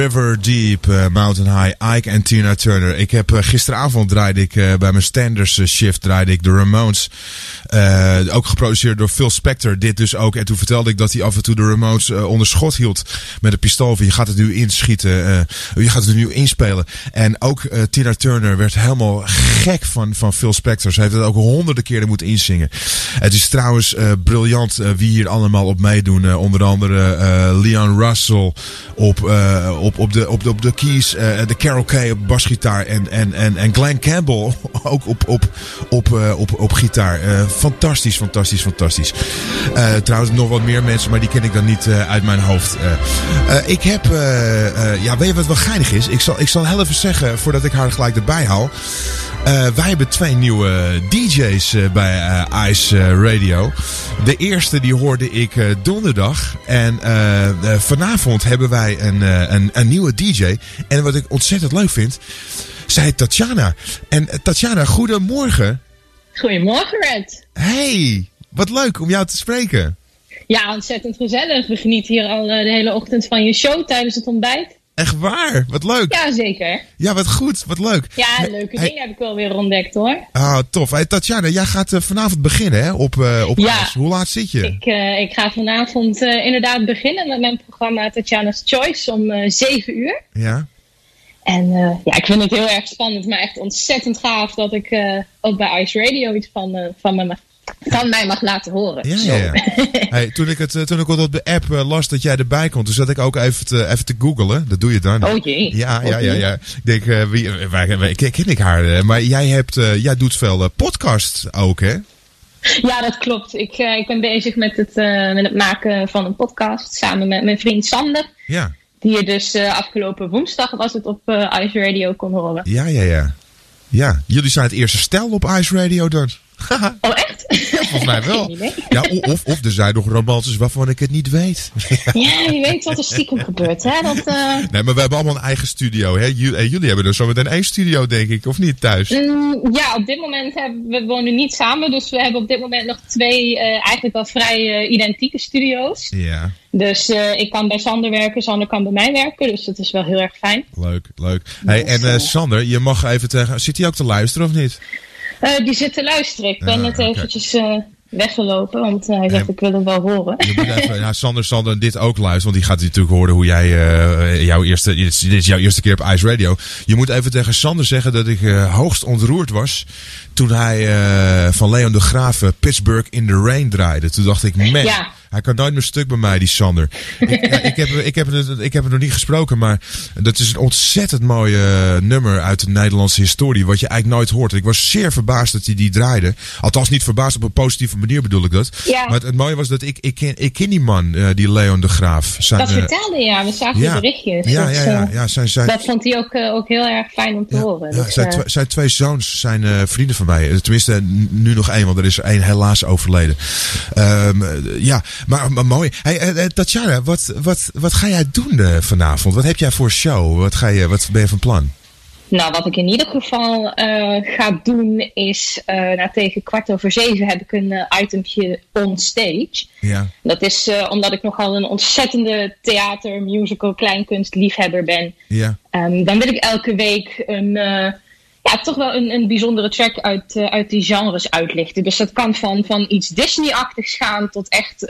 Deep, uh, Mountain High, Ike en Tina Turner. Ik heb uh, gisteravond draaide ik uh, bij mijn Standards shift draaide ik de Ramones. ook geproduceerd door Phil Spector. Dit dus ook. En toen vertelde ik dat hij af en toe de Ramones onder schot hield met een pistool. Je gaat het nu inschieten. je gaat het nu inspelen. En ook Tina Turner werd helemaal gek van, van Phil Spector. Ze heeft het ook honderden keren moeten inzingen. Het is trouwens briljant wie hier allemaal op meedoen. onder andere Leon Russell op, uh, op, de, op, de, op de keys, uh, de Carol Kay op basgitaar en, en, en, en Glenn Campbell ook op, op, op, uh, op, op gitaar. fantastisch, fantastisch, fantastisch. trouwens nog wat meer mensen, maar die ken ik dan niet uit mijn hoofd. ik heb, ja, weet je wat wel geinig is? Ik zal, ik zal heel even zeggen, voordat ik haar gelijk erbij haal. Uh, wij hebben twee nieuwe DJ's uh, bij uh, Ice Radio. De eerste die hoorde ik donderdag. En vanavond hebben wij een, een, een, nieuwe DJ. En wat ik ontzettend leuk vind, zij Tatjana. En Tatjana, goedemorgen. Goedemorgen, Red. Hey, wat leuk om jou te spreken. Ja, ontzettend gezellig. We genieten hier al de hele ochtend van je show tijdens het ontbijt. Echt waar? Wat leuk. Ja, zeker. Ja, wat goed. Wat leuk. Ja, leuke dingen heb ik wel weer ontdekt hoor. Ah, tof. Hey, Tatjana, jij gaat uh, vanavond beginnen hè, op, uh, op ja. Hoe laat zit je? Ik, uh, ik ga vanavond inderdaad beginnen met mijn programma Tatjana's Choice om 7 uur. Ja. En ja, ik vind het heel erg spannend, maar echt ontzettend gaaf dat ik ook bij Ice Radio iets van, van me mag van mij mag laten horen. Ja, ja, ja. hey, toen ik het eh, toen ik op de app uh, las dat jij erbij komt, toen zat ik ook even te, even te googelen. Dat doe je dan. Oh jee. Ja, ja, ja, ja. Ik denk, uh, wie, waar, waar, ken, ik haar? maar jij, hebt, jij doet veel podcast ook, hè? Ja, dat klopt. Ik, ik ben bezig met het, met het maken van een podcast samen met mijn vriend Sander. Ja. Die je dus afgelopen woensdag was het op Ice Radio kon horen. Ja, ja, ja. Ja, jullie zijn het eerste stel op Ice Radio dan. Oh, echt? volgens mij wel. Ja, of, of er zijn nog romances waarvan ik het niet weet. ja, je weet wat er stiekem gebeurt, hè? Dat, uh... Nee, maar we hebben allemaal een eigen studio, hè? Jullie, eh, jullie hebben dus zometeen één studio, denk ik, of niet, thuis? Mm, ja, op dit moment hebben we wonen niet samen, dus we hebben op dit moment nog twee uh, eigenlijk wel vrij uh, identieke studio's. Ja. Dus ik kan bij Sander werken, Sander kan bij mij werken, dus dat is wel heel erg fijn. Leuk, leuk. Hey, dus, en Sander, je mag even tegen... Zit hij ook te luisteren of niet? Uh, die zit te luisteren. Ik ben ah, net eventjes uh, weggelopen, want uh, hij zegt ik wil hem wel horen. Even, ja, Sander zal dit ook luisteren, want die gaat natuurlijk horen hoe jij jouw eerste, dit is jouw eerste keer op Ice Radio. Je moet even tegen Sander zeggen dat ik hoogst ontroerd was toen hij van Leon de Graaf Pittsburgh in the Rain draaide. Toen dacht ik, man... Ja hij kan nooit meer stuk bij mij, die Sander. ik, ik, heb, ik, heb het, ik heb het nog niet gesproken, maar dat is een ontzettend mooie eh, nummer uit de Nederlandse historie. Wat je eigenlijk nooit hoort. Ik was zeer verbaasd dat hij die draaide. Althans, niet verbaasd op een positieve manier bedoel ik dat. Ja. Maar het, mooie was dat ik, ik, ken, ik ken die man, uh, die Leon de Graaf. Zijn, dat vertelde ja, we zagen ja, de berichtjes. Ja, ja, ja, ja, zijn, zijn, dat vond hij ook, ook heel erg fijn om te horen. Dus, zijn, tw zijn twee zoons zijn vrienden van mij. Tenminste, nu nog één, want er is er één helaas overleden. Um, ja, maar, maar mooi. Hey, uh, Tatjana, wat, wat, wat ga jij doen uh, vanavond? Wat heb jij voor show? Wat, ga je, wat ben je van plan? Nou, wat ik in ieder geval uh, ga doen is, uh, nou, tegen kwart over zeven heb ik een uh, itempje on stage. Ja. Dat is omdat ik nogal een ontzettende theater, musical, kleinkunst liefhebber ben. Ja. Um, dan wil ik elke week een, ja, toch wel een, een bijzondere track uit, uit die genres uitlichten. Dus dat kan van, van iets Disney-achtigs gaan tot echt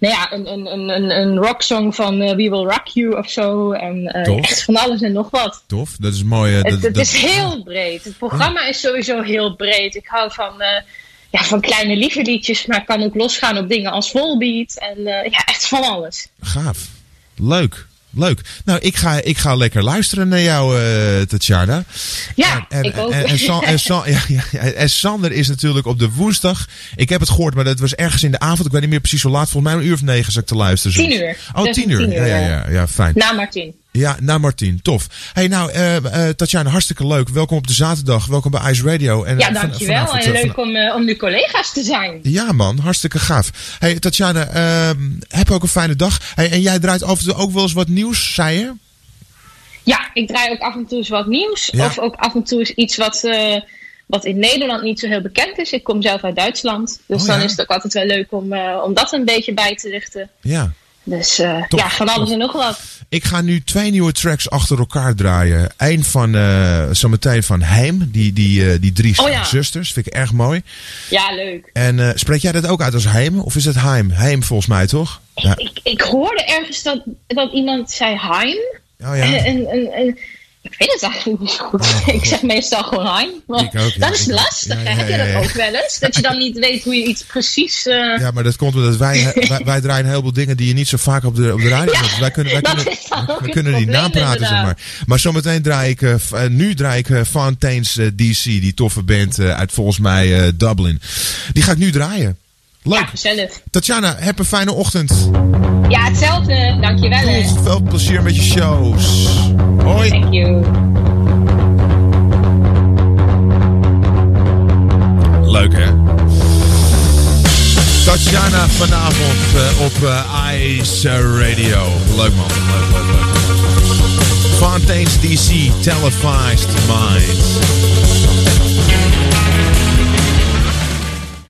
nou ja, een, een, een, een rocksong van uh, We Will Rock You of zo. En echt van alles en nog wat. Tof, dat is mooi. Het, het is heel breed. Het programma is sowieso heel breed. Ik hou van, ja, van kleine lieve liedjes, maar kan ook losgaan op dingen als Volbeat. En ja, echt van alles. Gaaf. Leuk. Leuk. Nou, ik ga, ik ga lekker luisteren naar jou, uh, Tatjana. Ja, en, ik ook. En, en, en, ja, ja, en, Sander is natuurlijk op de woensdag. Ik heb het gehoord, maar dat was ergens in de avond. Ik weet niet meer precies hoe laat. Volgens mij een uur of negen zat ik te luisteren. Tien uur. Oh, tien uur. Ja, ja, ja, ja, fijn. Na Martin. Ja, na Martin. Tof. Hey, nou, uh, uh, Tatjana, hartstikke leuk. Welkom op de zaterdag. Welkom bij Ice Radio. En, ja, dankjewel. Van, en leuk om, uh, om nu collega's te zijn. Ja, man. Hartstikke gaaf. Hey, Tatjana, ehm, heb ook een fijne dag. Hey, en jij draait af en toe ook wel eens wat nieuws, zei je? Ja, ik draai ook af en toe eens wat nieuws. Of ook af en toe eens iets wat, wat in Nederland niet zo heel bekend is. Ik kom zelf uit Duitsland. Dus oh, dan is het ook altijd wel leuk om, om dat een beetje bij te lichten. Ja. Dus ja, van alles en nog wat. Ik ga nu twee nieuwe tracks achter elkaar draaien. Eén van, uh, zometeen van Heim, die, die, uh, die drie Oh, ja. zusters. Vind ik erg mooi. Ja, leuk. En uh, spreek jij dat ook uit als Heim? Of is het Heim? Heim volgens mij, toch? Ik, ik, ik hoorde ergens dat, dat iemand zei Heim. Oh ja. En, en, en, ik weet het eigenlijk niet zo goed. Oh, ik zeg meestal gewoon. Maar ook, ja. dat is lastig. ja, hè? ja, Heb je dat ook wel eens? Dat je dan niet weet hoe je iets precies... eh, Ja, maar dat komt omdat wij, wij, wij draaien een heleboel dingen die je niet zo vaak op de, op de radio Ja, hebt. Wij kunnen, wij kunnen, we kunnen die probleem, napraten, zeg maar. Maar zometeen draai ik, eh, eh, nu draai ik Fontaine's DC, die toffe band uit volgens mij Dublin. Die ga ik nu draaien. Leuk. ja, gezellig. Tatjana, heb een fijne ochtend. Ja, hetzelfde. Dankjewel. hè. Veel plezier met je shows. Hoi. Thank you. Leuk hè? Tatjana vanavond eh, op eh, Ice Radio. Leuk man, leuk, leuk, leuk. Fontaine's DC, Televised Minds.